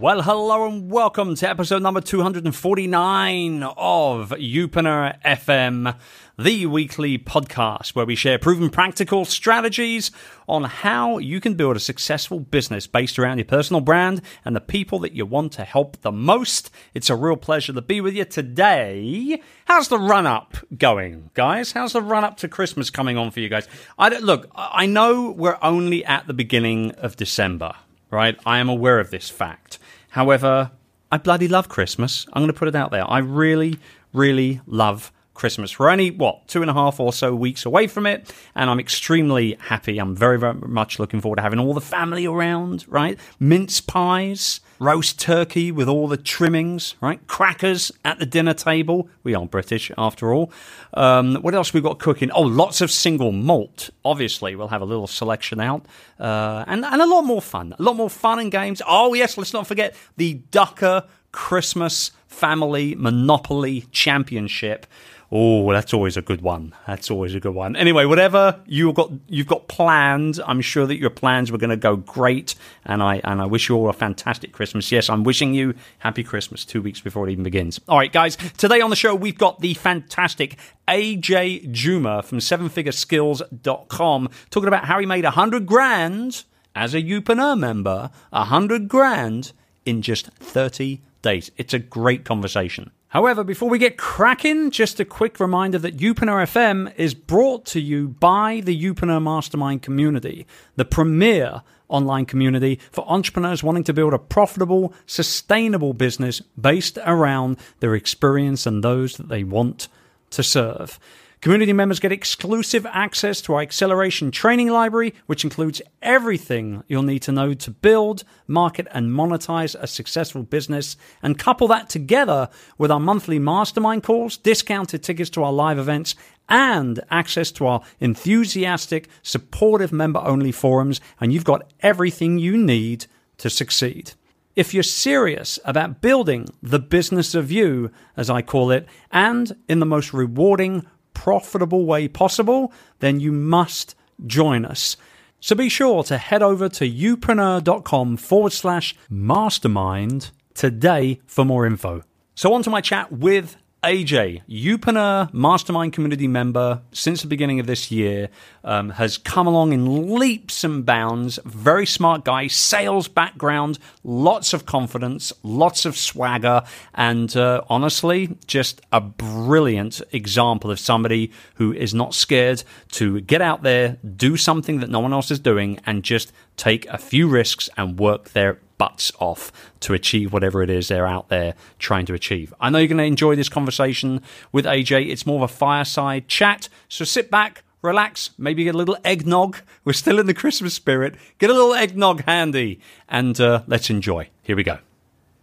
Well, hello and welcome to episode number 249 of Youpreneur FM, the weekly podcast where we share proven practical strategies on how you can build a successful business based around your personal brand and the people that you want to help the most. It's a real pleasure to be with you today. How's the run up going, guys? How's the run up to Christmas coming on for you guys? I look, I know we're only at the beginning of December, right? I am aware of this fact. However, I bloody love Christmas. I'm going to put it out there. I really, really love Christmas. We're only, what, two and a half or so weeks away from it, and I'm extremely happy. I'm very, very much looking forward to having all the family around, right? Mince pies, roast turkey with all the trimmings, right? Crackers at the dinner table. We are British, after all. Um, what else we've got cooking? Oh, lots of single malt. Obviously, we'll have a little selection out, uh, and and a lot more fun. A lot more fun and games. Oh yes, let's not forget the Ducker Christmas Family Monopoly Championship Oh, that's always a good one. That's always a good one. Anyway, whatever you've got, you've got planned. I'm sure that your plans were going to go great, and I and I wish you all a fantastic Christmas. Yes, I'm wishing you happy Christmas two weeks before it even begins. All right, guys. Today on the show, we've got the fantastic AJ Juma from SevenFigureSkills.com talking about how he made a hundred grand as a Youpreneur member, a hundred grand in just 30 days. It's a great conversation. However, before we get cracking, just a quick reminder that Youpreneur FM is brought to you by the Youpreneur Mastermind community, the premier online community for entrepreneurs wanting to build a profitable, sustainable business based around their experience and those that they want to serve. Community members get exclusive access to our acceleration training library, which includes everything you'll need to know to build, market, and monetize a successful business. And couple that together with our monthly mastermind calls, discounted tickets to our live events, and access to our enthusiastic, supportive member only forums. And you've got everything you need to succeed. If you're serious about building the business of you, as I call it, and in the most rewarding, profitable way possible, then you must join us. So be sure to head over to youpreneur.com forward slash mastermind today for more info. So, on to my chat with AJ, Youpreneur Mastermind community member since the beginning of this year, um, has come along in leaps and bounds. Very smart guy, sales background, lots of confidence, lots of swagger, and uh, honestly, just a brilliant example of somebody who is not scared to get out there, do something that no one else is doing, and just take a few risks and work their butts off to achieve whatever it is they're out there trying to achieve. I know you're going to enjoy this conversation with AJ. It's more of a fireside chat. So sit back, relax, maybe get a little eggnog. We're still in the Christmas spirit. Get a little eggnog handy and uh, let's enjoy. Here we go.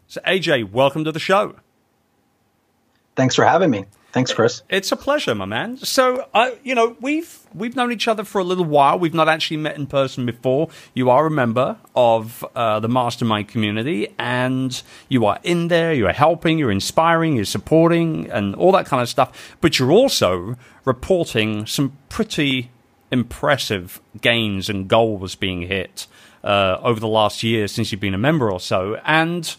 So, AJ, welcome to the show. Thanks for having me. Thanks, Chris. It's a pleasure, my man. So, uh, you know, we've we've known each other for a little while. We've not actually met in person before. You are a member of uh, the mastermind community, and you are in there. You are helping. You're inspiring. You're supporting, and all that kind of stuff. But you're also reporting some pretty impressive gains and goals being hit uh, over the last year since you've been a member or so. And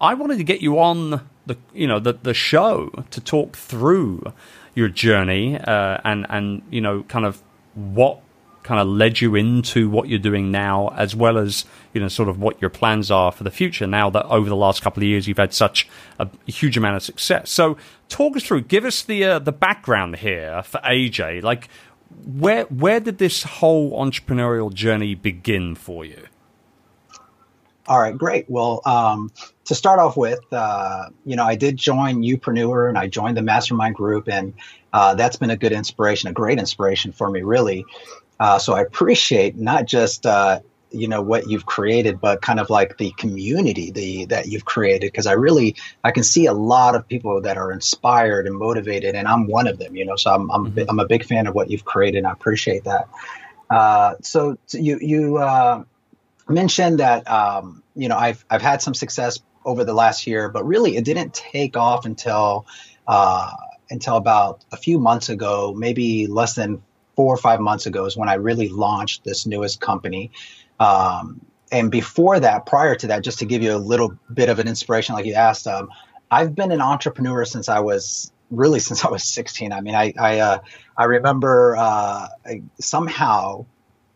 I wanted to get you on the you know the the show to talk through your journey uh, and and you know kind of what kind of led you into what you're doing now, as well as you know sort of what your plans are for the future. Now that over the last couple of years you've had such a huge amount of success, so talk us through. Give us the uh, the background here for AJ. Like where where did this whole entrepreneurial journey begin for you? All right, great. Well, um, to start off with, uh, you know, I did join Youpreneur and I joined the mastermind group, and uh, that's been a good inspiration, a great inspiration for me, really. Uh, so I appreciate not just uh, you know what you've created, but kind of like the community the that you've created. Because I really I can see a lot of people that are inspired and motivated, and I'm one of them. You know, so I'm I'm, mm-hmm. I'm a big fan of what you've created, and I appreciate that. Uh, so you you uh, mentioned that um, you know I've I've had some success over the last year, but really it didn't take off until uh, until about a few months ago, maybe less than four or five months ago, is when I really launched this newest company. Um, and before that, prior to that, just to give you a little bit of an inspiration, like you asked, um, I've been an entrepreneur since I was really since I was 16. I mean, I I, uh, I remember uh, I, somehow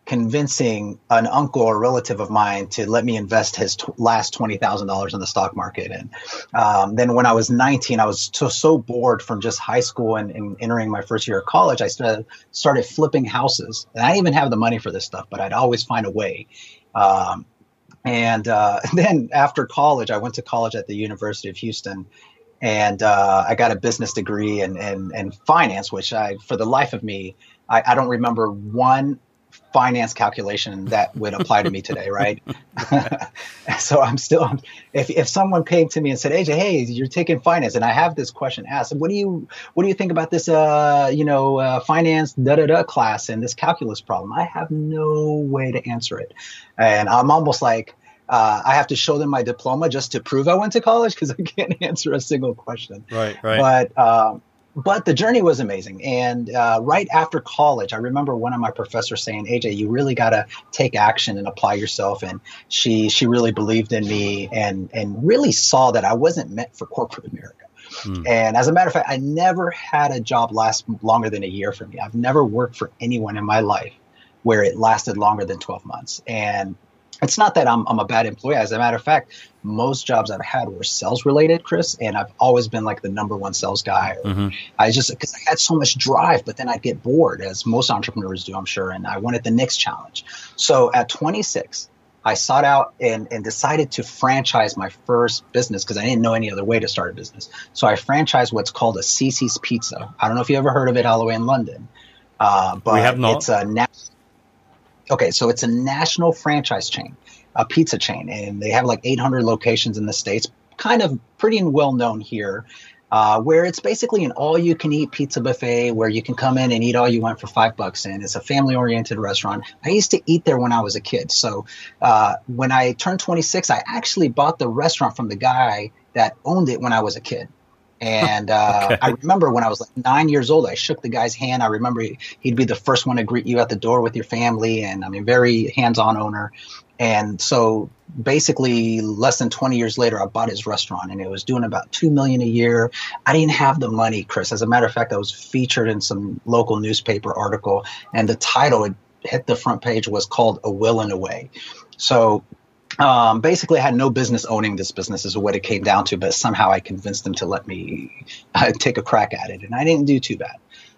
convincing an uncle or relative of mine to let me invest his t- last twenty thousand dollars in the stock market. And um, then when I was nineteen, I was so, so bored from just high school and, and, entering my first year of college. I started started flipping houses, and I didn't even have the money for this stuff, but I'd always find a way. Um, and uh, then after college, I went to college at the University of Houston. And uh, I got a business degree and, and, and finance, which I, for the life of me, I, I don't remember one finance calculation that would apply to me today, right? so I'm still, if, if someone came to me and said, AJ, hey, you're taking finance, and I have this question asked, what do you what do you think about this, uh, you know, uh, finance da da da class and this calculus problem? I have no way to answer it, and I'm almost like. Uh, I have to show them my diploma just to prove I went to college because I can't answer a single question. Right, right. But um, but the journey was amazing. And uh, right after college, I remember one of my professors saying, "AJ, you really got to take action and apply yourself." And she she really believed in me and and really saw that I wasn't meant for corporate America. Hmm. And as a matter of fact, I never had a job last longer than a year for me. I've never worked for anyone in my life where it lasted longer than 12 months. And it's not that I'm, I'm a bad employee. As a matter of fact, most jobs I've had were sales related, Chris, and I've always been like the number one sales guy. Mm-hmm. I just because I had so much drive, but then I'd get bored, as most entrepreneurs do, I'm sure, and I wanted the next challenge. So at 26, I sought out and, and decided to franchise my first business because I didn't know any other way to start a business. So I franchised what's called a Cici's Pizza. I don't know if you ever heard of it all the way in London, uh, but we have not. it's a national Okay, so it's a national franchise chain, a pizza chain, and they have like 800 locations in the states. Kind of pretty well known here, uh, where it's basically an all-you-can-eat pizza buffet where you can come in and eat all you want for five bucks. And it's a family-oriented restaurant. I used to eat there when I was a kid. So uh, when I turned 26, I actually bought the restaurant from the guy that owned it when I was a kid. And uh, okay. I remember when I was like nine years old, I shook the guy's hand. I remember he'd be the first one to greet you at the door with your family, and I mean, very hands-on owner. And so, basically, less than 20 years later, I bought his restaurant, and it was doing about two million a year. I didn't have the money, Chris. As a matter of fact, I was featured in some local newspaper article, and the title it hit the front page was called "A Will and a Way." So um, basically, I had no business owning this business, is what it came down to. But somehow I convinced them to let me uh, take a crack at it, and I didn't do too bad.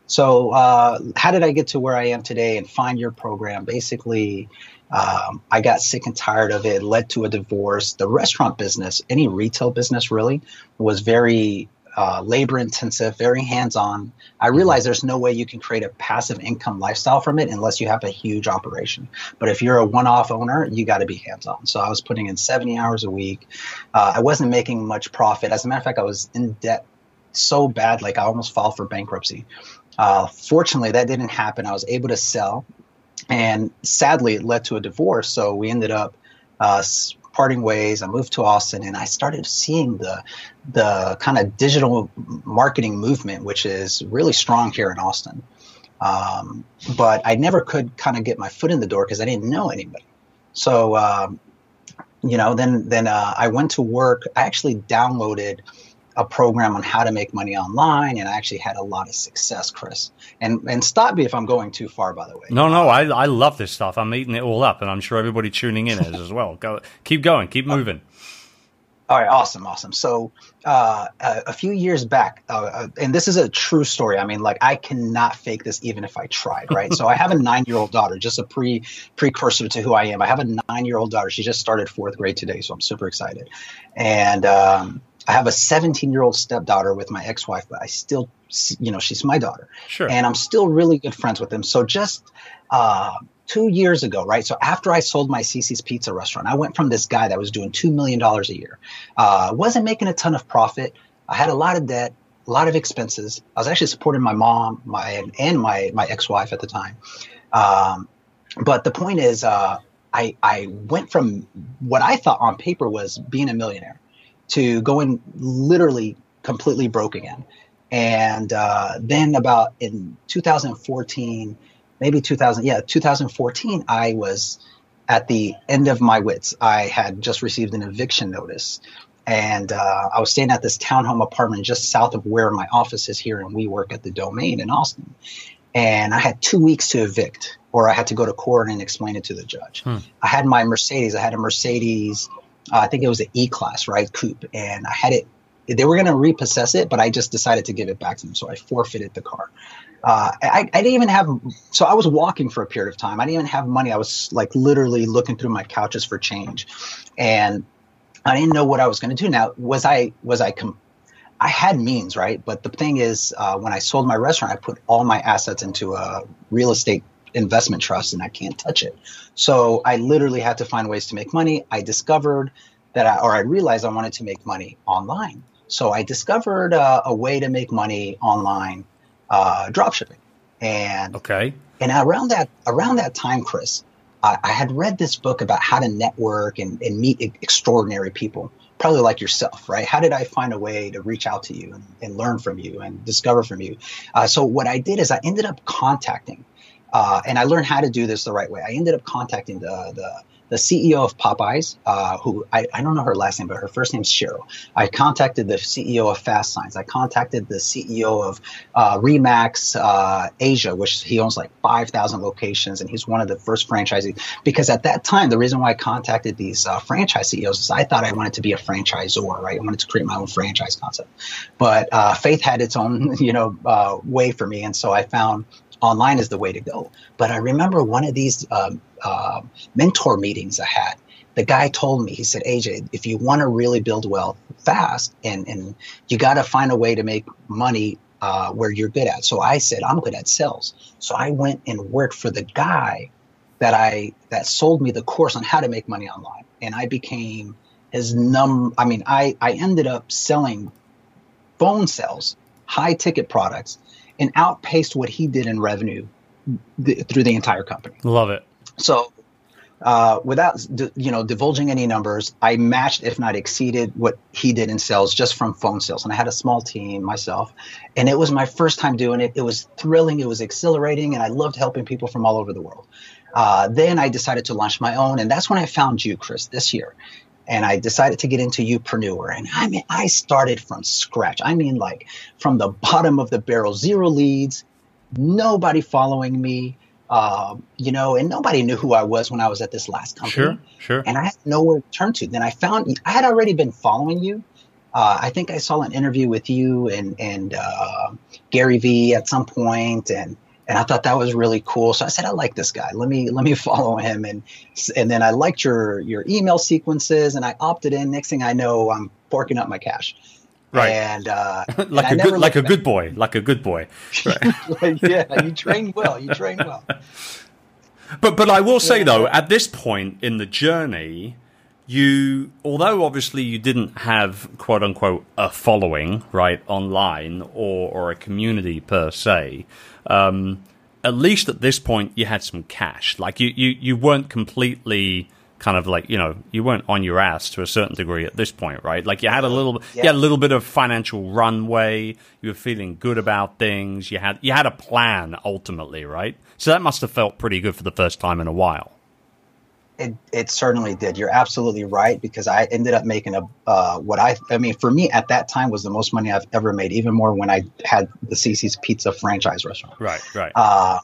So, uh, how did I get to where I am today and find your program? Basically, um, I got sick and tired of it. it. Led to a divorce. The restaurant business, any retail business, really was very uh, labor intensive, very hands on. I mm-hmm. realize there's no way you can create a passive income lifestyle from it unless you have a huge operation. But if you're a one off owner, you got to be hands on. So I was putting in 70 hours a week. Uh, I wasn't making much profit. As a matter of fact, I was in debt so bad, like I almost filed for bankruptcy. Uh, fortunately, that didn't happen. I was able to sell. And sadly, it led to a divorce. So we ended up uh, parting ways. I moved to Austin, and I started seeing the the kind of digital marketing movement, which is really strong here in Austin. Um, but I never could kind of get my foot in the door because I didn't know anybody. So, um, you know, then then uh, I went to work. I actually downloaded a program on how to make money online, and I actually had a lot of success, Chris. And and stop me if I'm going too far, by the way. No, no, I I love this stuff. I'm eating it all up, and I'm sure everybody tuning in is as well. Go, keep going, keep moving. All right, awesome, awesome. So, uh, a, a, few years back, uh, uh, and this is a true story. I mean, like I cannot fake this even if I tried, right? so, I have a nine-year-old daughter, just a pre precursor to who I am. I have a nine-year-old daughter. She just started fourth grade today, so I'm super excited. And um, I have a 17 year old stepdaughter with my ex wife, but I still, you know, she's my daughter. Sure. And I'm still really good friends with them. So just, uh, two years ago, right? So after I sold my Cici's Pizza restaurant, I went from this guy that was doing $2 million a year, uh, wasn't making a ton of profit. I had a lot of debt, a lot of expenses. I was actually supporting my mom, my and my my ex-wife at the time. Um, but the point is, uh, I I went from what I thought on paper was being a millionaire to going literally completely broke again. And uh, then about in 2014, maybe 2000, yeah, 2014, I was at the end of my wits. I had just received an eviction notice. And uh, I was staying at this townhome apartment just south of where my office is here, and we work at the Domain in Austin. And I had two weeks to evict, or I had to go to court and explain it to the judge. Hmm. I had my Mercedes. I had a Mercedes. Uh, I think it was an E class, right, coupe, and I had it they were going to repossess it, but I just decided to give it back to them. So I forfeited the car. Uh, I, I, didn't even have, so I was walking for a period of time. I didn't even have money. I was like literally looking through my couches for change. And I didn't know what I was going to do. Now, was I, was I, com- I had means, right? But the thing is, uh, when I sold my restaurant, I put all my assets into a real estate investment trust and I can't touch it. So I literally had to find ways to make money. I discovered that I, or I realized I wanted to make money online. So I discovered uh, a way to make money online, uh, dropshipping. And okay, and around that around that time, Chris, I, I had read this book about how to network and, and meet extraordinary people, probably like yourself, right? How did I find a way to reach out to you and, and learn from you and discover from you? Uh, so what I did is I ended up contacting, uh, and I learned how to do this the right way. I ended up contacting the the the CEO of Popeyes, uh, who I, I don't know her last name, but her first name is Cheryl. I contacted the CEO of Fast Signs. I contacted the CEO of uh, Remax uh, Asia, which he owns like 5,000 locations, and he's one of the first franchisees. Because at that time, the reason why I contacted these uh, franchise CEOs is I thought I wanted to be a franchisor, right? I wanted to create my own franchise concept. But uh, Faith had its own, you know, uh, way for me, and so I found online is the way to go. But I remember one of these um, uh, mentor meetings I had. The guy told me, he said, AJ, if you want to really build wealth fast and, and you got to find a way to make money uh, where you're good at. So I said, I'm good at sales. So I went and worked for the guy that I that sold me the course on how to make money online. And I became his num I mean, I, I ended up selling phone sales, high ticket products and outpaced what he did in revenue th- through the entire company. Love it. So, uh, without you know divulging any numbers, I matched, if not exceeded, what he did in sales just from phone sales. And I had a small team myself, and it was my first time doing it. It was thrilling, it was exhilarating, and I loved helping people from all over the world. Uh, then I decided to launch my own, and that's when I found you, Chris, this year and I decided to get into Youpreneur. And I mean, I started from scratch. I mean, like from the bottom of the barrel, zero leads, nobody following me, uh, you know, and nobody knew who I was when I was at this last company. Sure, sure. And I had nowhere to turn to. Then I found I had already been following you. Uh, I think I saw an interview with you and and uh, Gary Vee at some point, and and I thought that was really cool. So I said, I like this guy. Let me let me follow him. And and then I liked your your email sequences, and I opted in. Next thing I know, I'm forking up my cash. Right. And uh, like and a good like a good boy, like a good boy. Right. yeah, you train well. You train well. But but I will say yeah. though, at this point in the journey, you although obviously you didn't have quote unquote a following right online or or a community per se um, at least at this point you had some cash. Like you, you, you weren't completely kind of like you know you weren't on your ass to a certain degree at this point, right? Like you had a little, yeah. you had a little bit of financial runway. You were feeling good about things. You had you had a plan ultimately, right? So that must have felt pretty good for the first time in a while. It, it certainly did. You're absolutely right because I ended up making a uh, what I I mean for me at that time was the most money I've ever made. Even more when I had the Cici's Pizza franchise restaurant. Right, right. Uh,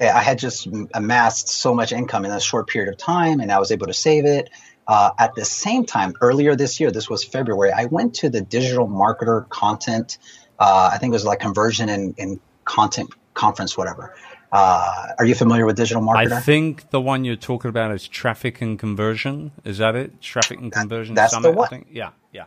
I had just amassed so much income in a short period of time, and I was able to save it. Uh, at the same time, earlier this year, this was February, I went to the digital marketer content. Uh, I think it was like conversion and, and content conference, whatever. Uh, are you familiar with digital marketer? I think the one you're talking about is traffic and conversion. Is that it? Traffic and conversion that's summit. The one. Yeah, yeah.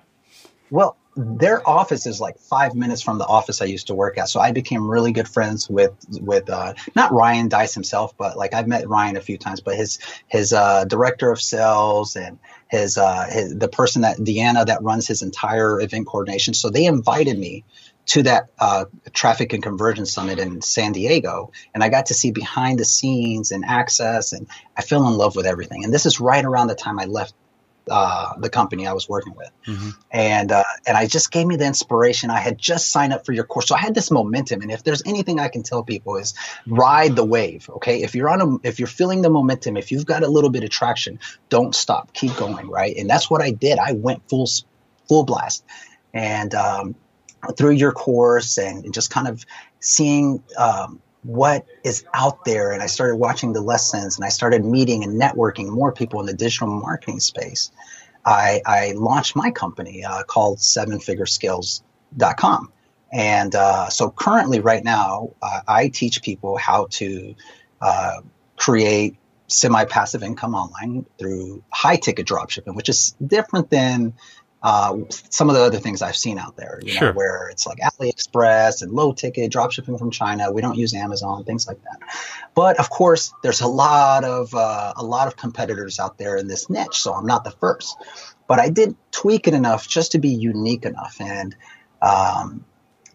Well, their office is like five minutes from the office I used to work at. So I became really good friends with with uh, not Ryan Deiss himself, but like I've met Ryan a few times, but his his uh, director of sales and his, uh, his the person that Deanna that runs his entire event coordination. So they invited me to that uh, traffic and conversion summit in San Diego, and I got to see behind the scenes and access, and I fell in love with everything. And this is right around the time I left uh, the company I was working with, mm-hmm. and uh, and I just gave me the inspiration. I had just signed up for your course, so I had this momentum. And if there's anything I can tell people is ride the wave. Okay, if you're on a, if you're feeling the momentum, if you've got a little bit of traction, don't stop, keep going, right? And that's what I did. I went full full blast, and um, through your course and just kind of seeing. Um, what is out there and i started watching the lessons and i started meeting and networking more people in the digital marketing space i, I launched my company uh, called sevenfigurescales.com and uh, so currently right now uh, i teach people how to uh, create semi-passive income online through high ticket dropshipping which is different than uh, some of the other things I've seen out there, you sure. know, where it's like AliExpress and low ticket drop shipping from China. We don't use Amazon, things like that. But of course, there's a lot of uh, a lot of competitors out there in this niche, so I'm not the first. But I did tweak it enough just to be unique enough, and um,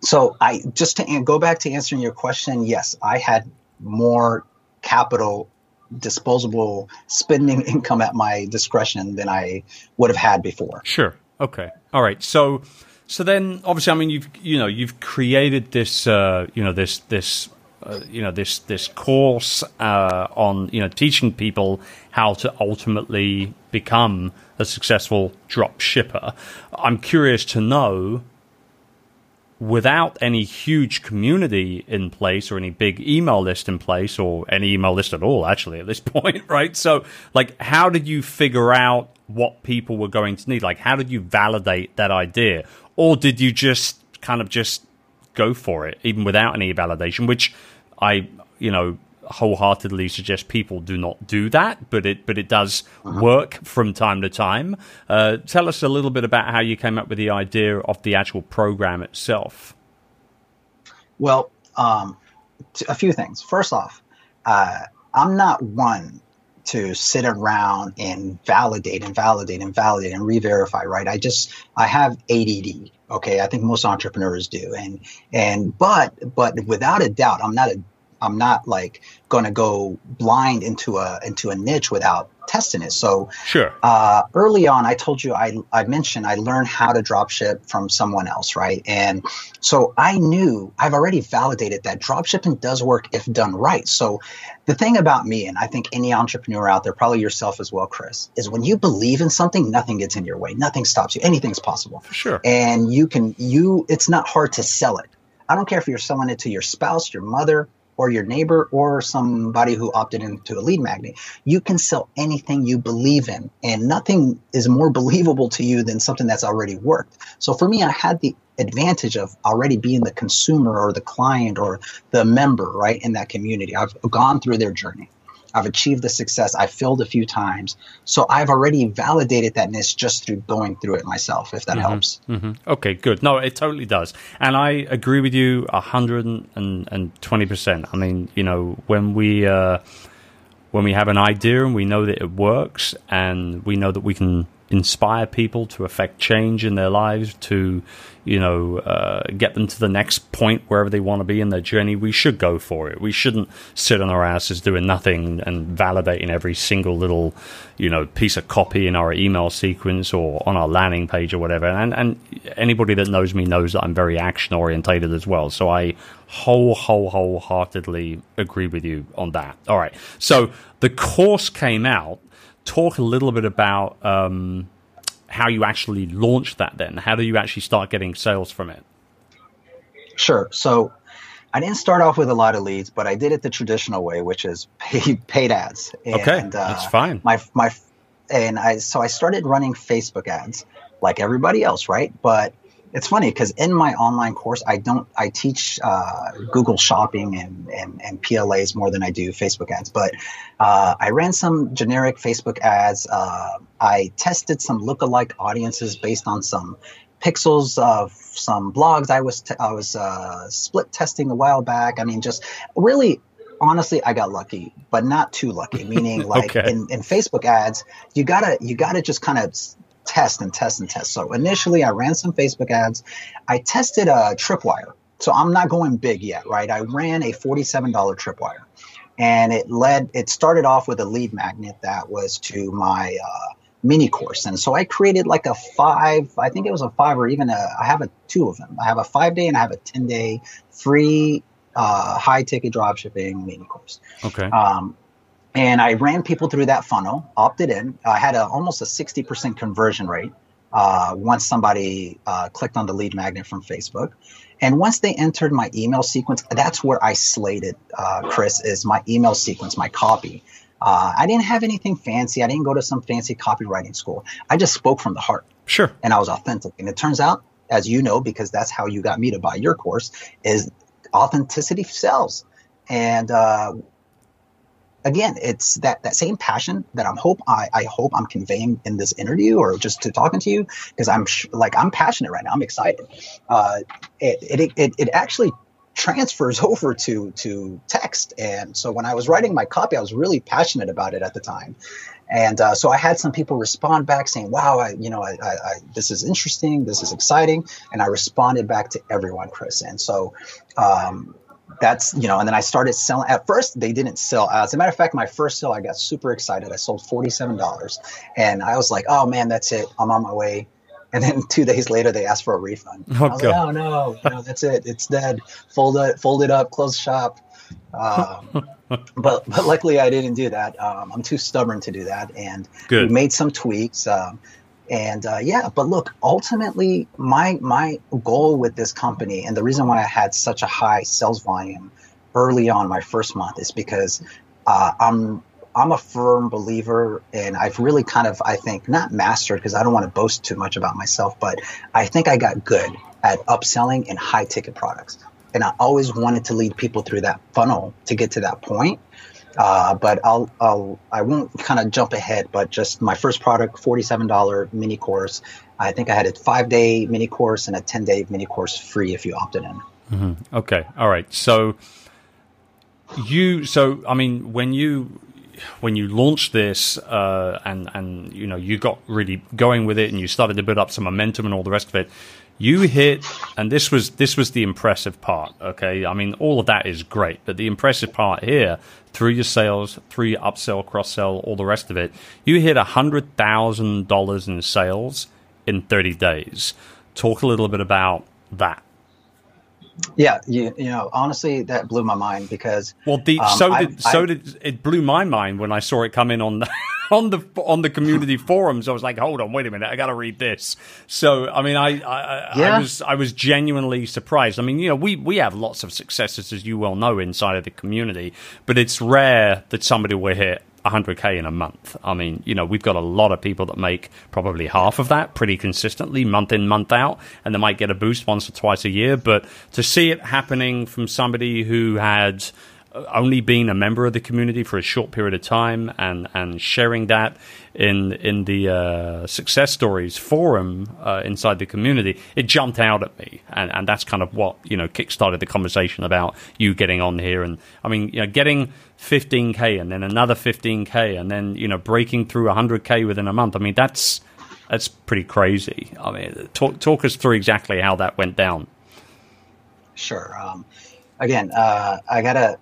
so I just to go back to answering your question. Yes, I had more capital disposable spending income at my discretion than I would have had before. Sure. Okay. All right. So, so then obviously, I mean, you've you know you've created this uh, you know this this uh, you know this this course uh, on you know teaching people how to ultimately become a successful drop shipper. I'm curious to know without any huge community in place or any big email list in place or any email list at all actually at this point right so like how did you figure out what people were going to need like how did you validate that idea or did you just kind of just go for it even without any validation which i you know wholeheartedly suggest people do not do that, but it but it does uh-huh. work from time to time. Uh, tell us a little bit about how you came up with the idea of the actual program itself. Well, um, a few things. First off, uh, I'm not one to sit around and validate and validate and validate and re-verify right? I just i have ADD okay? I think most entrepreneurs do. And and but but without a doubt i'm not a I'm not like going to go blind into a into a niche without testing it. So sure. Uh, early on, I told you I I mentioned I learned how to drop ship from someone else, right? And so I knew I've already validated that drop shipping does work if done right. So the thing about me, and I think any entrepreneur out there, probably yourself as well, Chris, is when you believe in something, nothing gets in your way, nothing stops you, anything's possible. Sure. And you can you it's not hard to sell it. I don't care if you're selling it to your spouse, your mother, or your neighbor or somebody who opted into a lead magnet. You can sell anything you believe in, and nothing is more believable to you than something that's already worked. So for me, I had the advantage of already being the consumer or the client or the member, right, in that community. I've gone through their journey. I've achieved the success. I've failed a few times. So I've already validated that niche just through going through it myself, if that mm-hmm. helps. Mm-hmm. Okay, good. No, it totally does. And I agree with you 120%. I mean, you know, when we. Uh, when we have an idea and we know that it works and we know that we can inspire people to affect change in their lives to you know, uh, get them to the next point wherever they want to be in their journey, we should go for it. We shouldn't sit on our asses doing nothing and validating every single little, you know, piece of copy in our email sequence or on our landing page or whatever. And and anybody that knows me knows that I'm very action orientated as well. So I whole whole wholeheartedly agree with you on that. All right. So the course came out. Talk a little bit about. Um, how you actually launch that then. How do you actually start getting sales from it? Sure. So i didn't start off with a lot of leads but i did it the traditional way which is paid, paid ads. And, okay uh, that's fine. my my and i so i started running facebook ads like everybody else right? But it's funny because in my online course, I don't I teach uh, Google Shopping and, and, and PLAs more than I do Facebook ads. But uh, I ran some generic Facebook ads. Uh, I tested some lookalike audiences based on some pixels of some blogs I was, t- I was uh, split testing a while back. I mean, just really honestly i got lucky but not too lucky meaning like okay. in, in facebook ads you gotta you gotta just kind of test and test and test. So initially i ran some facebook ads. I tested a tripwire. So i'm not going big yet right? I ran a $47 tripwire. And it led it started off with a lead magnet that was to my uh, mini course. And so i created like a five i think it was a five or even a i have a two of them. I have a five day and i have a 10 day free uh, high ticket drop shipping mini course. Okay. Um, and i ran people through that funnel opted in i had a, almost a 60% conversion rate uh, once somebody uh, clicked on the lead magnet from facebook and once they entered my email sequence, that's where I slated, uh, Chris, is my email sequence, my copy. Uh, I didn't have anything fancy. I didn't go to some fancy copywriting school. I just spoke from the heart. Sure. And I was authentic. And it turns out, as you know, because that's how you got me to buy your course, is authenticity sells. And uh, again, it's that that same passion that I'm hope I, I hope I'm conveying in this interview or just to talking to you because I'm sh- like I'm passionate right now. I'm excited. Uh, it, it, it it actually transfers over to to text, and so when I was writing my copy, I was really passionate about it at the time. And uh, so I had some people respond back saying, "Wow, I, you know, I, I, I, this is interesting, this is exciting," and I responded back to everyone, Chris. And so um, that's you know and then i started selling at first they didn't sell as a matter of fact my first sale i got super excited. I sold $47 and i was like oh man that's it. I'm on my way. And then two days later they asked for a refund. Oh, I was like, oh no no that's it. It's dead. Fold it fold it up close shop. Uh, but but luckily i didn't do that. Um, i'm too stubborn to do that. And Good. we made some tweaks. Um, and uh, yeah but look ultimately my my goal with this company and the reason why i had such a high sales volume early on my first month is because uh, i'm i'm a firm believer and i've really kind of i think not mastered because i don't want to boast too much about myself but i think i got good at upselling in high ticket products. And i always wanted to lead people through that funnel to get to that point uh, but I'll, I'll I won't kind of jump ahead. But just my first product, forty-seven dollar mini course. I think I had a five-day mini course and a ten-day mini course free if you opted in. Mm-hmm. Okay, all right. So you, so I mean, when you when you launched this uh, and and you know you got really going with it and you started to build up some momentum and all the rest of it you hit and this was this was the impressive part okay? I mean all of that is great but the impressive part here through your sales through your upsell cross sell all the rest of it you hit a hundred thousand dollars in sales in 30 days. Talk a little bit about that. Yeah, you, you know, honestly, that blew my mind because well, the, um, so did I, so I, did it blew my mind when I saw it come in on the on the on the community forums. I was like, hold on, wait a minute, I got to read this. So, I mean, I I, yeah. I, was I was genuinely surprised. I mean, you know, we we have lots of successes, as you well know, inside of the community, but it's rare that somebody will hit 100k in a month. I mean, you know, we've got a lot of people that make probably half of that pretty consistently, month in, month out, and they might get a boost once or twice a year. But to see it happening from somebody who had only being a member of the community for a short period of time and, and sharing that in in the uh, success stories forum uh, inside the community, it jumped out at me, and, and that's kind of what you know kickstarted the conversation about you getting on here. And I mean, you know, getting 15k and then another 15k and then you know breaking through 100k within a month. I mean, that's that's pretty crazy. I mean, talk talk us through exactly how that went down. Sure. Um, again, uh, I gotta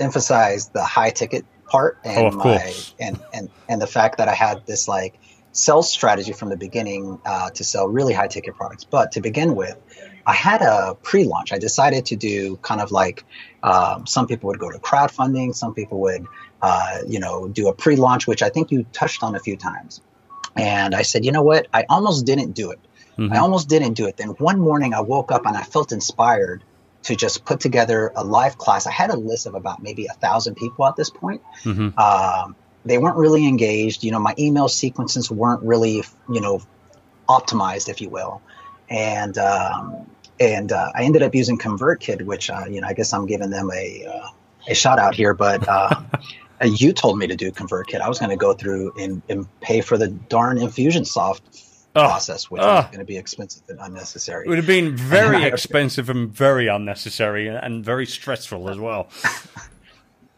emphasize the high ticket part and oh, my and, and and the fact that I had this like sales strategy from the beginning uh, to sell really high ticket products. But to begin with, I had a pre-launch. I decided to do kind of like um, some people would go to crowdfunding, some people would uh, you know do a pre-launch, which I think you touched on a few times. And I said, you know what? I almost didn't do it. Mm-hmm. I almost didn't do it. Then one morning I woke up and I felt inspired to just put together a live class. I had a list of about maybe a thousand people at this point. Mm-hmm. Um, they weren't really engaged. You know, my email sequences weren't really, you know, optimized, if you will. And um, and uh, I ended up using ConvertKit, which uh, you know, I guess I'm giving them a uh, a shout out here, but. Uh, you told me to do ConvertKit. I was going to go through and, and, pay for the darn Infusionsoft process, which is going to be expensive and unnecessary. It would have been very expensive and very unnecessary and very stressful as well.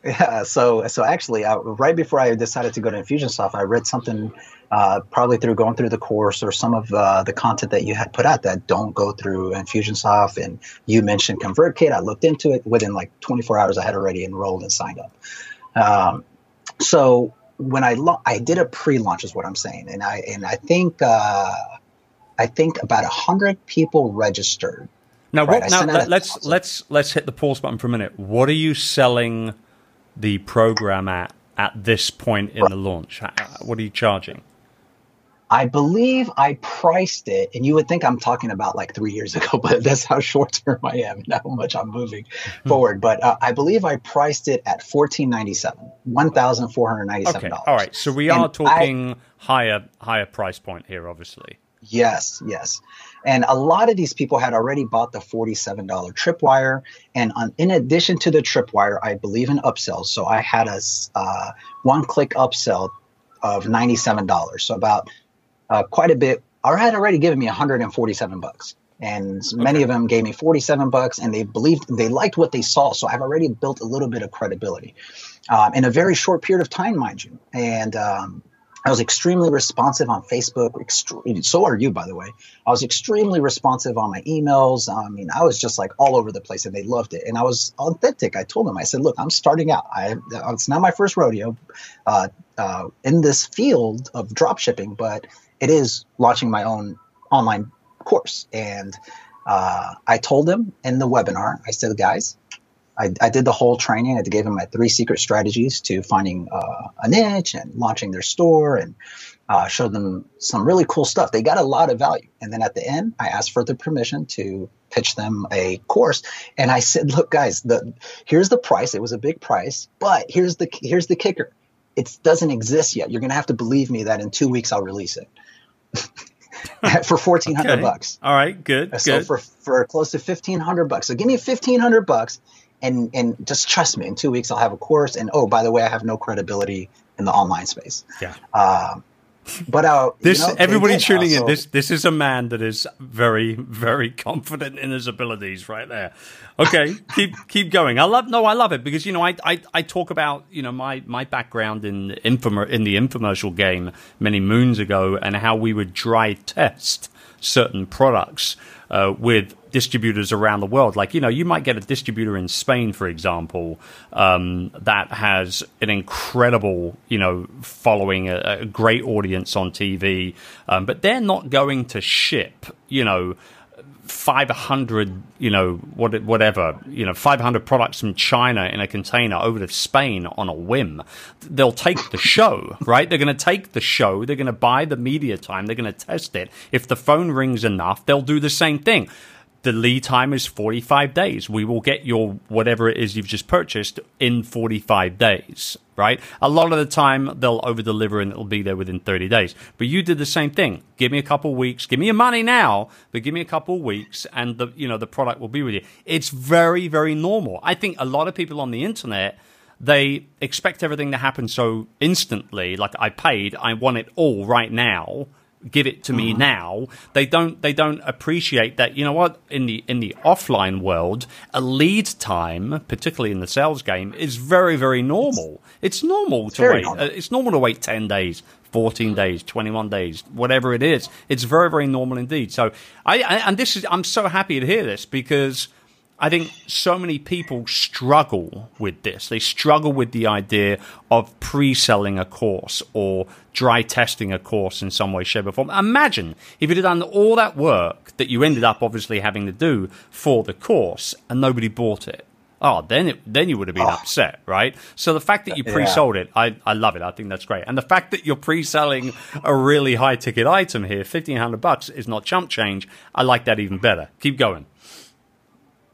Yeah, so so actually, uh, right before I decided to go to Infusionsoft, I read something uh, probably through going through the course or some of uh, the content that you had put out that don't go through Infusionsoft. And you mentioned ConvertKit. I looked into it within like 24 hours. I had already enrolled and signed up. Um, so when I lo- I did a pre-launch is what I'm saying, and I and I think uh, I think about a hundred people registered. Now, right? what, now let, let's let's let's hit the pause button for a minute. What are you selling? the program at at this point in the launch? What are you charging? I believe I priced it, and you would think I'm talking about like three years ago, but that's how short term I am and how much I'm moving hmm. forward. But uh, I believe I priced it at fourteen ninety seven, one thousand four hundred ninety seven dollars. Okay, all right. So we and are talking I, higher higher price point here, obviously. Yes, yes. And a lot of these people had already bought the $47 tripwire. And on, in addition to the tripwire, I believe in upsells. So I had a uh, one click upsell of $97. So about uh, quite a bit, had already given me 147 bucks. And okay. many of them gave me 47 bucks and they believed they liked what they saw. So I've already built a little bit of credibility um, in a very short period of time, mind you. And um, I was extremely responsive on Facebook. Extre- so are you, by the way. I was extremely responsive on my emails. I mean, I was just like all over the place, and they loved it. And I was authentic. I told them, I said, "Look, I'm starting out. I, it's not my first rodeo uh, uh, in this field of drop shipping, but it is launching my own online course." And uh, I told them in the webinar, I said, "Guys, I, I, did the whole training. I gave them my three secret strategies to finding uh, a niche and launching their store and uh, showed them some really cool stuff. They got a lot of value. And then at the end, I asked for the permission to pitch them a course. And I said, look, guys, the, here's the price. It was a big price, but here's the, here's the kicker. It doesn't exist yet. You're going to have to believe me that in two weeks I'll release it. for fourteen hundred okay. bucks. All right, good. So good. for for close to fifteen hundred bucks. So give me fifteen hundred bucks, and and just trust me in two weeks i'll have a course and oh by the way i have no credibility in the online space yeah uh, but uh, this you know, everybody tuning uh, so, in this this is a man that is very very confident in his abilities right there. Okay keep keep going. I love no i love it because you know I, I i talk about you know my my background in infom in the infomercial game many moons ago and how we would dry test certain products uh, with distributors around the world. Like, you know, you might get a distributor in Spain, for example, um, that has an incredible, you know, following, a, a great audience on TV, um, but they're not going to ship, you know, 500, you know, what, whatever, you know, 500 products from China in a container over to Spain on a whim. They'll take the show, right? They're going to take the show. They're going to buy the media time. They're going to test it. If the phone rings enough, they'll do the same thing the lead time is 45 days. We will get your whatever it is you've just purchased in 45 days, right? A lot of the time they'll over deliver and it'll be there within 30 days. But you did the same thing. Give me a couple weeks. Give me your money now, but give me a couple weeks and the, you know, the product will be with you. It's very, very normal. I think a lot of people on the internet, they expect everything to happen so instantly. Like I paid, I want it all right now give it to me mm-hmm. now they don't they don't appreciate that you know what in the in the offline world a lead time particularly in the sales game is very very normal it's, normal it's to wait normal. Uh, it's normal to wait 10 days 14 days 21 days whatever it is it's very very normal indeed so I, I and this is i'm so happy to hear this because I think so many people struggle with this. They struggle with the idea of pre selling a course or dry testing a course in some way, shape, or form. Imagine if you'd have done all that work that you ended up obviously having to do for the course and nobody bought it. Oh, then it, then you would have been oh. upset, right? So the fact that you pre-sold yeah. it, I, I love it. I think that's great. And the fact that you're pre-selling a really high ticket item here, fifteen hundred bucks, is not chump change. I like that even better. Keep going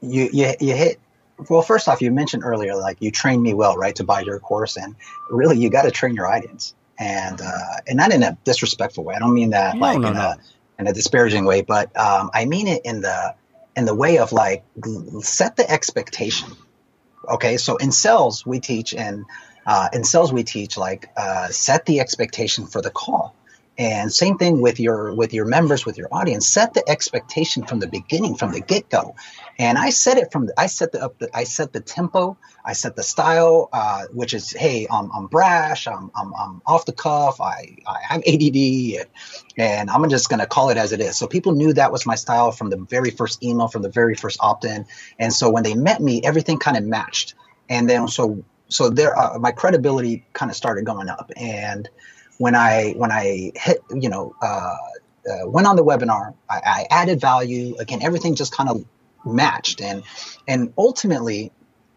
you, you, you hit well first off you mentioned earlier like you trained me well right to buy your course and really you got to train your audience. And uh, and not in a disrespectful way i don't mean that no, like no, in, no. A, in a disparaging way but um, i mean it in the in the way of like set the expectation okay? So in sales we teach and uh, in sales we teach like uh, set the expectation for the call And same thing with your with your members, with your audience. Set the expectation from the beginning, from the get go. And I set it from the, I set the up the, I set the tempo, I set the style, uh, which is hey, I'm, I'm brash, I'm, I'm, I'm off the cuff, I, I have ADD, and, and I'm just gonna call it as it is. So people knew that was my style from the very first email, from the very first opt in. And so when they met me, everything kind of matched. And then so so there, uh, my credibility kind of started going up. And when I when I hit, you know, uh, uh, went on the webinar, I, I, added value. Again, everything just kind of matched, and and ultimately,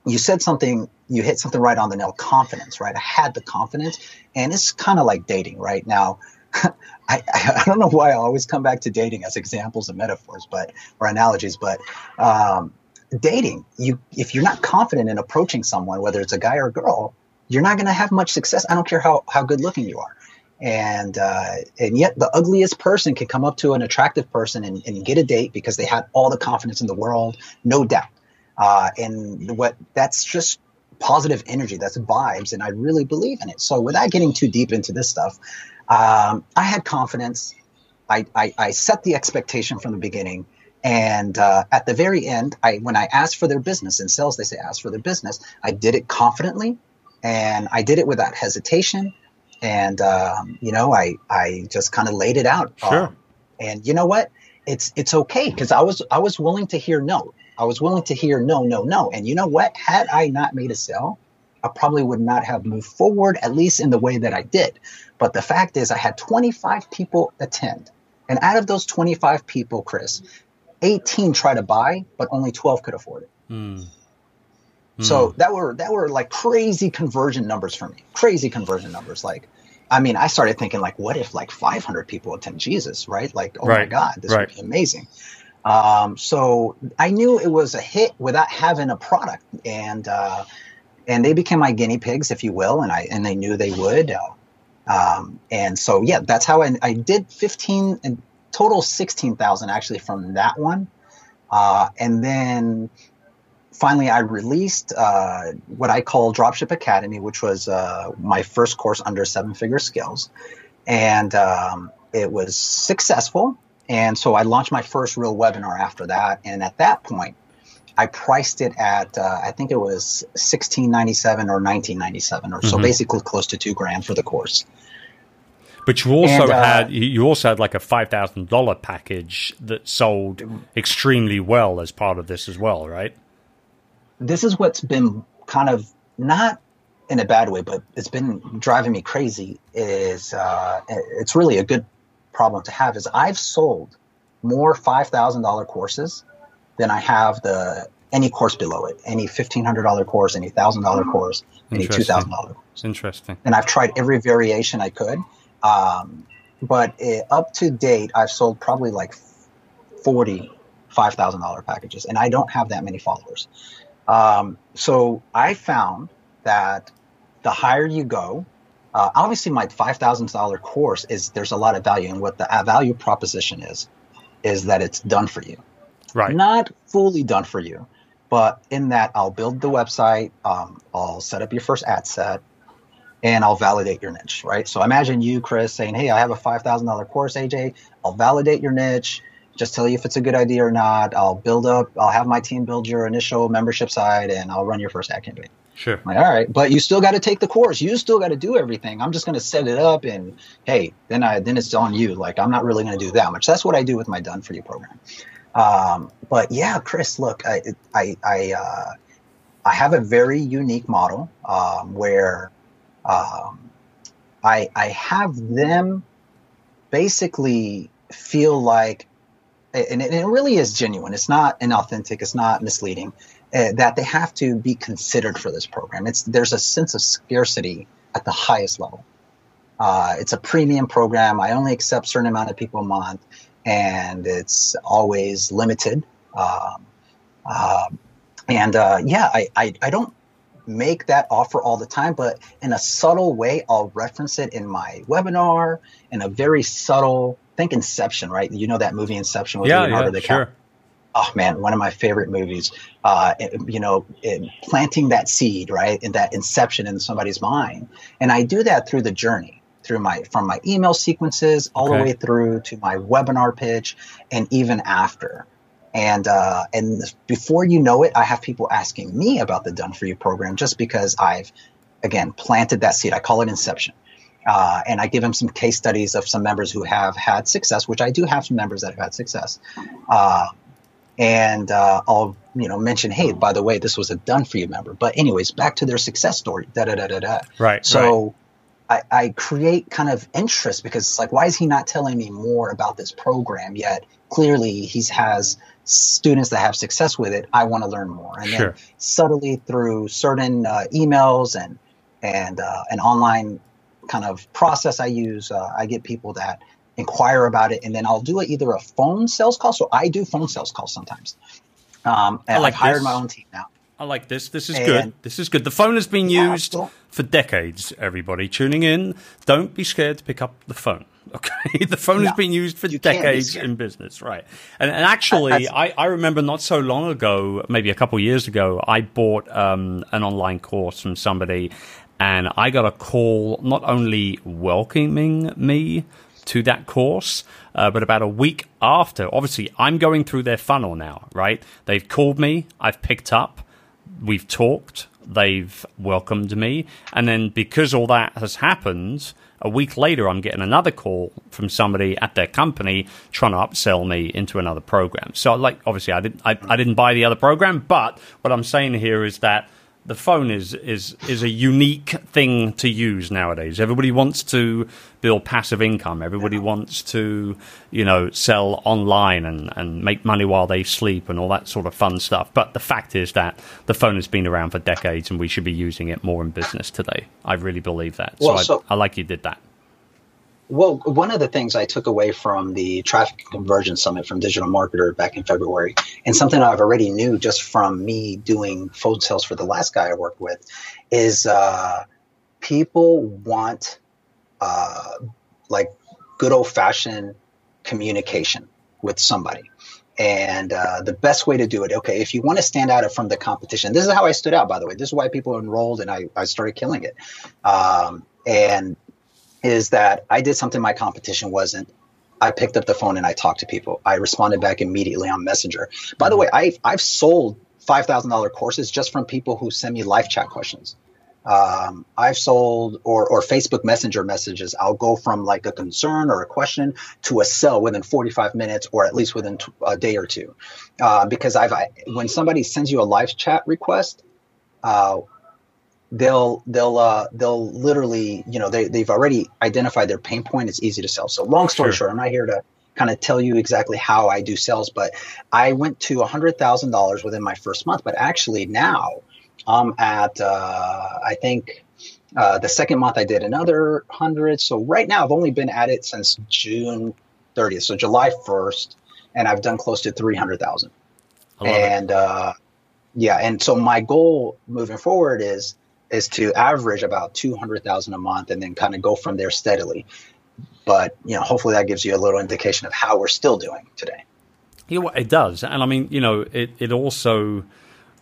you said something. You hit something right on the nail. Confidence, right? I had the confidence, and it's kind of like dating, right? Now, I, I don't know why I always come back to dating as examples and metaphors, but or analogies, but um, dating, you if you're not confident in approaching someone, whether it's a guy or a girl, you're not going to have much success. I don't care how how good looking you are and uh, and yet the ugliest person can come up to an attractive person and, and, get a date because they had all the confidence in the world, no doubt. Uh, and what that's just positive energy, that's vibes, and I really believe in it. So without getting too deep into this stuff, um, I had confidence. I, I, I, set the expectation from the beginning. And uh, at the very end, I when I asked for their business in sales, they say ask for their business. I did it confidently, and I did it without hesitation and um, you know, I I just kind of laid it out. Sure. Um, and you know what? It's it's okay because I was I was willing to hear no. I was willing to hear no, no, no. And you know what? Had I not made a sale, I probably would not have moved forward, at least in the way that I did. But the fact is, I had 25 people attend. And out of those 25 people, Chris, 18 try to buy, but only 12 could afford it. Mm. So hmm. that were that were like crazy conversion numbers for me. Crazy conversion numbers. Like, I mean, I started thinking like, what if like 500 people attend Jesus, right? Like, oh right. my God, this right. would be amazing. Um, so I knew it was a hit without having a product, and uh, and they became my guinea pigs, if you will, and I and they knew they would. Uh, um, and so yeah, that's how I, I did 15 and total 16,000 actually from that one. Uh, and then finally, I released uh, what I call Dropship Academy, which was uh, my first course under seven figure skills. And um, it was successful. And so I launched my first real webinar after that. And at that point, I priced it at uh, I think it was sixteen ninety seven or nineteen ninety seven, or mm-hmm. so basically close to two grand for the course. But you also and, uh, had you also had like a five thousand dollar package that sold extremely well as part of this as well, right? This is what's been kind of not in a bad way, but it's been driving me crazy. Is uh, it's really a good problem to have. Is I've sold more five thousand dollar courses than I have the any course below it, any fifteen hundred dollar course, any thousand dollar course, any two thousand dollar course. Interesting. And I've tried every variation I could, um, but it, up to date, I've sold probably like forty five thousand dollar packages, and I don't have that many followers. Um, so I found that the higher you go, uh, obviously my five thousand dollar course is there's a lot of value, and what the value proposition is, is that it's done for you, right? Not fully done for you, but in that I'll build the website, um, I'll set up your first ad set, and I'll validate your niche, right? So imagine you, Chris, saying, "Hey, I have a five thousand dollar course, AJ. I'll validate your niche just tell you if it's a good idea or not. I'll build up, I'll have my team build your initial membership side and I'll run your first ad campaign. Sure. Like, all right, but you still got to take the course. You still got to do everything. I'm just going to set it up and hey, then I then it's on you. Like I'm not really going to do that much. That's what I do with my done for you program. Um, but yeah, Chris, look, I I I, uh, I have a very unique model um, where um, I I have them basically feel like and it, really is genuine. It's not inauthentic. It's not misleading. Uh, that they have to be considered for this program. It's there's a sense of scarcity at the highest level. Uh, it's a premium program. I only accept certain amount of people a month, and it's always limited. Um, uh, and yeah, I, I, I don't make that offer all the time, but in a subtle way, I'll reference it in my webinar in a very subtle think Inception, right? You know that movie Inception with yeah, Leonardo yeah, DiCaprio. Sure. Oh man, one of my favorite movies. Uh, you know, planting that seed, right, in that inception in somebody's mind, and I do that through the journey, through my from my email sequences all okay. the way through to my webinar pitch and even after. And uh, and before you know it, I have people asking me about the Done For You program just because I've again planted that seed. I call it inception. Uh, and I give them some case studies of some members who have had success, which I do have some members that have had success. Uh, and uh, I'll you know mention, hey, by the way, this was a done for you member. But anyways, back to their success story. Da da da da da. Right. So. Right. I, I create kind of interest because it's like, why is he not telling me more about this program yet? Clearly, he has students that have success with it. I want to learn more, and sure. then subtly through certain uh, emails and and uh, an online kind of process I use, uh, I get people that inquire about it, and then I'll do it either a phone sales call. So I do phone sales calls sometimes. Um, and I like I've hired my own team now. I like this. This is and, good. This is good. The phone has been used yeah, for decades. Everybody tuning in, don't be scared to pick up the phone. Okay, the phone no, has been used for decades in business, right? And, and actually, I, I, remember not so long ago, maybe a couple years ago, I bought um, an online course from somebody, and I got a call not only welcoming me to that course, uh, but about a week after, obviously, I'm going through their funnel now, right? They've called me, I've picked up, we've talked, they've welcomed me, and then because all that has happened, a week later, I'm getting another call from somebody at their company trying to upsell me into another program. So, like, obviously, I didn't, I, I didn't buy the other program, but what I'm saying here is that the phone is is is a unique thing to use nowadays. Everybody wants to build passive income. Everybody wants to, you know, sell online and, and make money while they sleep and all that sort of fun stuff. But the fact is that the phone has been around for decades and we should be using it more in business today. I really believe that. Well, so, so I, I like you did that. Well, one of the things I took away from the Traffic Conversion Summit from Digital Marketer back in February, and something I've already knew just from me doing phone sales for the last guy I worked with, is uh, people want uh, like good old fashioned communication with somebody. And uh, the best way to do it, okay, if you want to stand out from the competition, this is how I stood out, by the way. This is why people enrolled and I, I started killing it. Um, and is that I did something my competition wasn't. I picked up the phone and I talked to people. I responded back immediately on Messenger. By the mm-hmm. way, I've, I've sold $5,000 courses just from people who send me live chat questions. Um, I've sold or, or Facebook Messenger messages. I'll go from like a concern or a question to a sell within 45 minutes or at least within a day or two. Uh, because I've, I, when somebody sends you a live chat request, uh, they'll they'll uh, they'll literally you know they they've already identified their pain point. It's easy to sell. So long story sure. short, I'm not here to kind of tell you exactly how I do sales, but I went to hundred thousand dollars within my first month. But actually now I'm at uh, I think uh, the second month I did another hundred. So right now I've only been at it since June 30th, so July 1st, and I've done close to three hundred thousand. And uh, yeah, and so my goal moving forward is is to average about 200,000 a month and then kind of go from there steadily. But, you know, hopefully that gives you a little indication of how we're still doing today. Yeah, it does. And I mean, you know, it, it also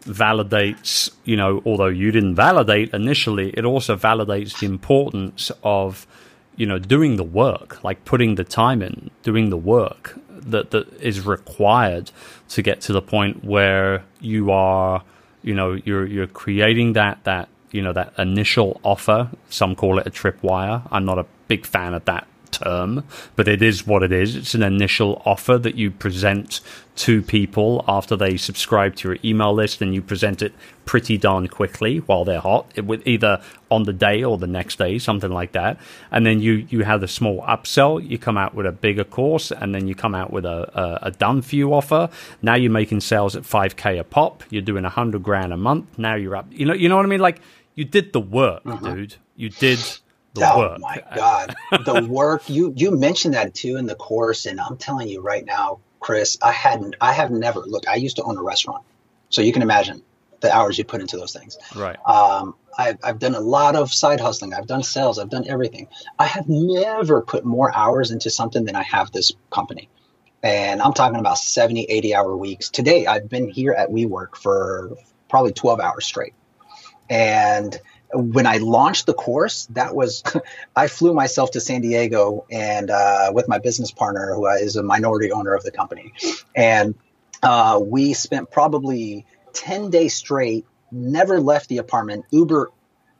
validates, you know, although you didn't validate initially, it also validates the importance of, you know, doing the work, like putting the time in, doing the work that, that is required to get to the point where you are, you know, you're, you're creating that, that you know that initial offer. Some call it a tripwire. I'm not a big fan of that term, but it is what it is. It's an initial offer that you present to people after they subscribe to your email list, and you present it pretty darn quickly while they're hot, with either on the day or the next day, something like that. And then you you have a small upsell. You come out with a bigger course, and then you come out with a a, a done for you offer. Now you're making sales at five k a pop. You're doing a hundred grand a month. Now you're up. You know you know what I mean? Like you did the work, uh-huh. dude. You did the work. oh work. my god, the work. You you mentioned that too in the course, and I'm telling you right now, Chris, I hadn't, I have never. Look, I used to own a restaurant, so you can imagine the hours you put into those things. Right. Um, I've, I've done a lot of side hustling. I've done sales. I've done everything. I have never put more hours into something than I have this company. And I'm talking about 70, 80 hour weeks. Today, I've been here at WeWork for probably 12 hours straight. And when I launched the course, that was I flew myself to San Diego and uh, with my business partner, who is a minority owner of the company, and uh, we spent probably ten days straight, never left the apartment. Uber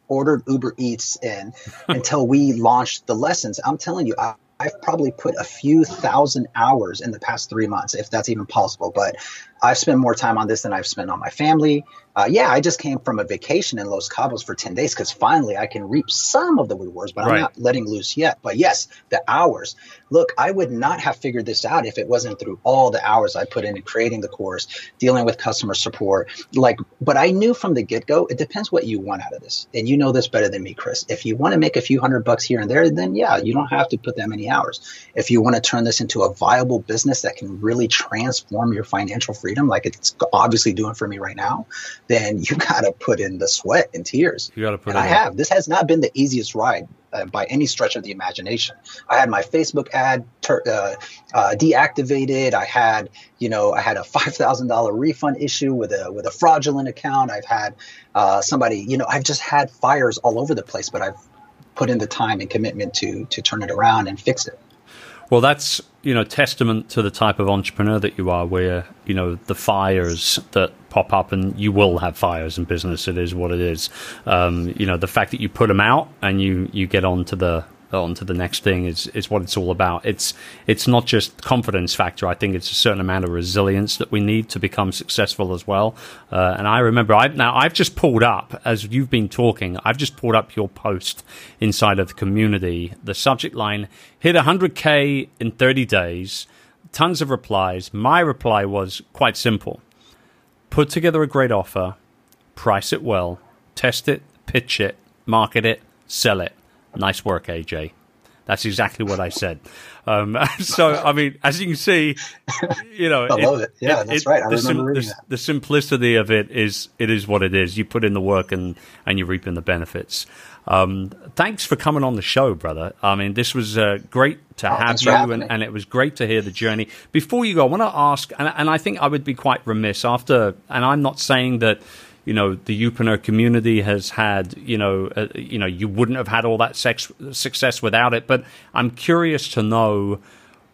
ordered Uber Eats in until we launched the lessons. I'm telling you, I, I've probably put a few thousand hours in the past three months, if that's even possible. But I've spent more time on this than I've spent on my family. Uh, yeah, I just came from a vacation in Los Cabos for 10 days because finally I can reap some of the rewards, but right. I'm not letting loose yet. But yes, the hours. Look, I would not have figured this out if it wasn't through all the hours I put into creating the course, dealing with customer support. Like, but I knew from the get go, it depends what you want out of this. And you know this better than me, Chris. If you want to make a few hundred bucks here and there, then yeah, you don't have to put that many hours. If you want to turn this into a viable business that can really transform your financial freedom, like it's obviously doing for me right now, then you got to put in the sweat and tears. You got to put. In. And I have. This has not been the easiest ride uh, by any stretch of the imagination. I had my Facebook ad ter- uh, uh, deactivated. I had, you know, I had a five thousand dollar refund issue with a with a fraudulent account. I've had uh, somebody, you know, I've just had fires all over the place, but I've put in the time and commitment to to turn it around and fix it. Well, that's you know testament to the type of entrepreneur that you are, where you know the fires that pop up, and you will have fires in business. It is what it is. Um, you know the fact that you put them out and you you get on to the on to the next thing is is what it's all about. It's it's not just confidence factor. I think it's a certain amount of resilience that we need to become successful as well. Uh, and I remember I now I've just pulled up as you've been talking. I've just pulled up your post inside of the community. The subject line hit 100k in 30 days. Tons of replies. My reply was quite simple: put together a great offer, price it well, test it, pitch it, market it, sell it Nice work, AJ. That's exactly what I said. Um, so, I mean, as you can see, you know, I love it. Yeah, it, that's it, right. I the, remember sim- the, the, simplicity of it is it is what it is. You put in the work and and you're reaping the benefits. Um, thanks for coming on the show, brother. I mean, this was uh, great to oh, have you, and, and, it was great to hear the journey. Before you go, I want to ask, and, and I think I would be quite remiss after, and I'm not saying that you know the Youpreneur community has had you know uh, you know you wouldn't have had all that sex, success without it. But i'm curious to know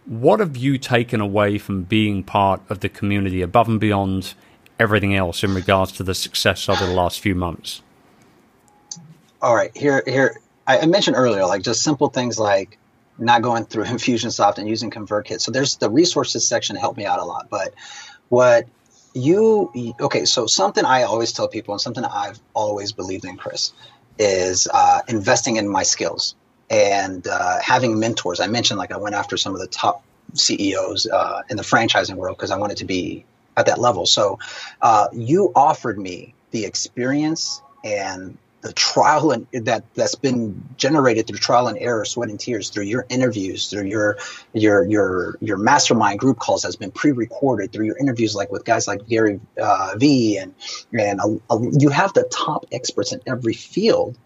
what have you taken away from being part of the community above and beyond everything else in regards to the success over the last few months? All right here here i mentioned earlier like just simple things like not going through infusionsoft and using convertkit. So there's the resources section helped me out a lot but what you okay so something i always tell people and something i've always believed in chris is uh, investing in my skills and uh, having mentors. I mentioned like i went after some of the top ceos uh, in the franchising world because i wanted to be at that level. So uh, you offered me the experience and the trial and that that's been generated through trial and error, sweat and tears, through your interviews, through your your your your mastermind group calls has been pre-recorded, through your interviews like with guys like Gary uh, V and and a, a, you have the top experts in every field.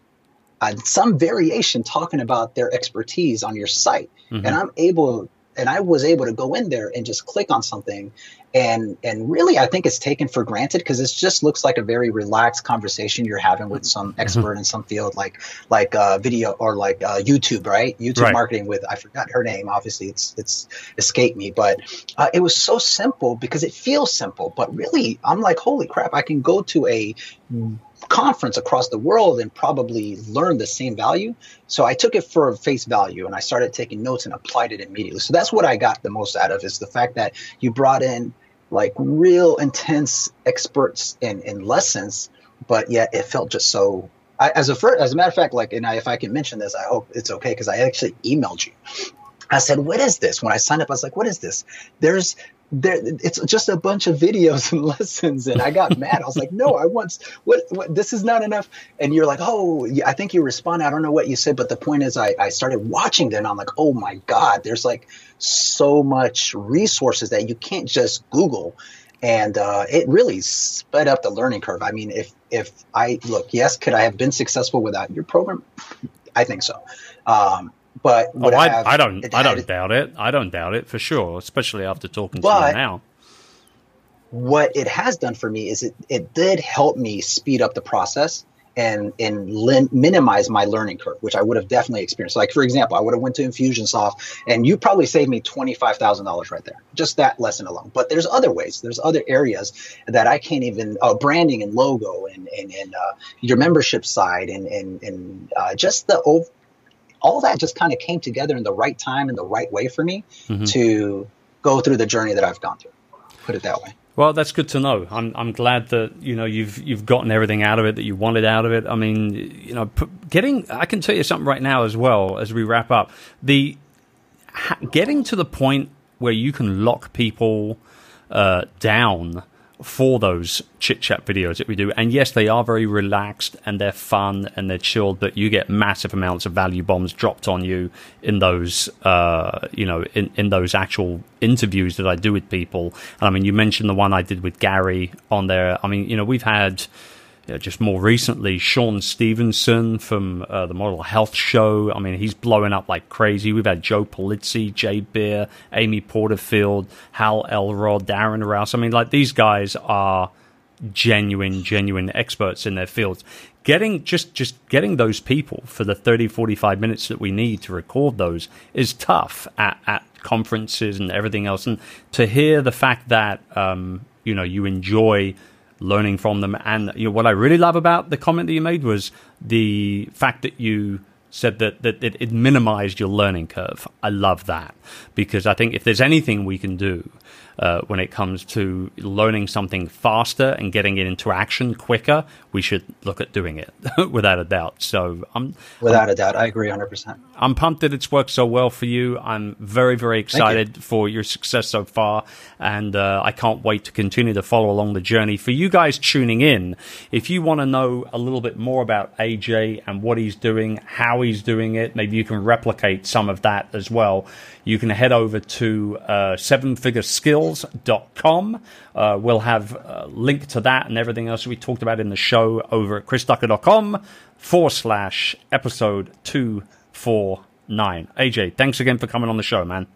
Uh, some variation talking about their expertise on your site, mm-hmm. and I'm able and I was able to go in there and just click on something and and really I think it's taken for granted because it just looks like a very relaxed conversation you're having with some mm-hmm. expert mm-hmm. in some field like like uh, video or like uh, YouTube right YouTube right. marketing with I forgot her name obviously it's it's escaped me but uh, it was so simple because it feels simple but really I'm like holy crap I can go to a conference across the world and probably learn the same value. So I took it for face value and I started taking notes and applied it immediately. So that's what I got the most out of is the fact that you brought in like real intense experts in, in lessons, but yet it felt just so I, as a first, as a matter of fact, like, and I, if I can mention this, I hope it's okay because I actually emailed you. I said, "What is this?" When I signed up, I was like, "What is this?" There's there it's just a bunch of videos and lessons and i got mad. I was like no i want what, what this is not enough. And you're like oh i think you respond i don't know what you said but the point is i, I started watching them and i'm like oh my god there's like so much resources that you can't just google. And uh, it really sped up the learning curve. I mean if if i look yes could i have been successful without your program? I think so. Um, but oh, I, I, don't I don't doubt it. I don't doubt it for sure, especially after talking to you now. What it has done for me is it it did help me speed up the process and and lim- minimize my learning curve, which I would have definitely experienced. Like for example, I would have went to Infusionsoft, and you probably saved me twenty five thousand dollars right there, just that lesson alone. But there's other ways, there's other areas that I can't even uh, branding and logo and and, and uh, your membership side and and and uh, just the all that just kind of came together in the right time and the right way for me mm-hmm. to go through the journey that I've gone through. Put it that way. Well, that's good to know. I'm I'm glad that you know you've you've gotten everything out of it that you wanted out of it. I mean, you know, getting I can tell you something right now as well as we wrap up. The getting to the point where you can lock people uh, down for those chit chat videos that we do. And yes, they are very relaxed and they're fun and they're chilled, but you get massive amounts of value bombs dropped on you in those, uh, you know, in, in those actual interviews that I do with people. And I mean, you mentioned the one I did with Gary on there. I mean, you know, we've had yeah, just more recently, Shawn Stevenson from uh, the Model Health Show. I mean, he's blowing up like crazy. We've had Joe Pulizzi, Jay Baer, Amy Porterfield, Hal Elrod, Darren Rowse. I mean, like these guys are genuine, genuine experts in their fields. Getting just just getting those people for the 30, 45 minutes that we need to record those is tough at, at conferences and everything else. And to hear the fact that um, you know you enjoy learning from them. And you know what I really love about the comment that you made was the fact that you said that, that it, it minimized your learning curve. I love that because I think if there's anything we can do uh, when it comes to learning something faster and getting it into action quicker, we should look at doing it without a doubt. So I'm without I'm, a doubt, I agree 100. percent I'm pumped that it's worked so well for you. I'm very very excited you. for your success so far, and uh, I can't wait to continue to follow along the journey. For you guys tuning in, if you want to know a little bit more about AJ and what he's doing, how he's doing it, maybe you can replicate some of that as well you can head over to uh, sevenfigureskills.com. Uh, we'll have a link to that and everything else we talked about in the show over at chrisducker.com forward slash episode 249. AJ, thanks again for coming on the show, man.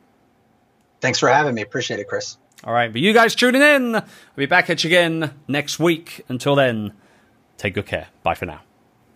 Thanks for having me. Appreciate it, Chris. All right, but you guys tuning in. We'll be back at you again next week. Until then, take good care. Bye for now.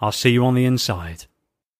I'll see you on the inside.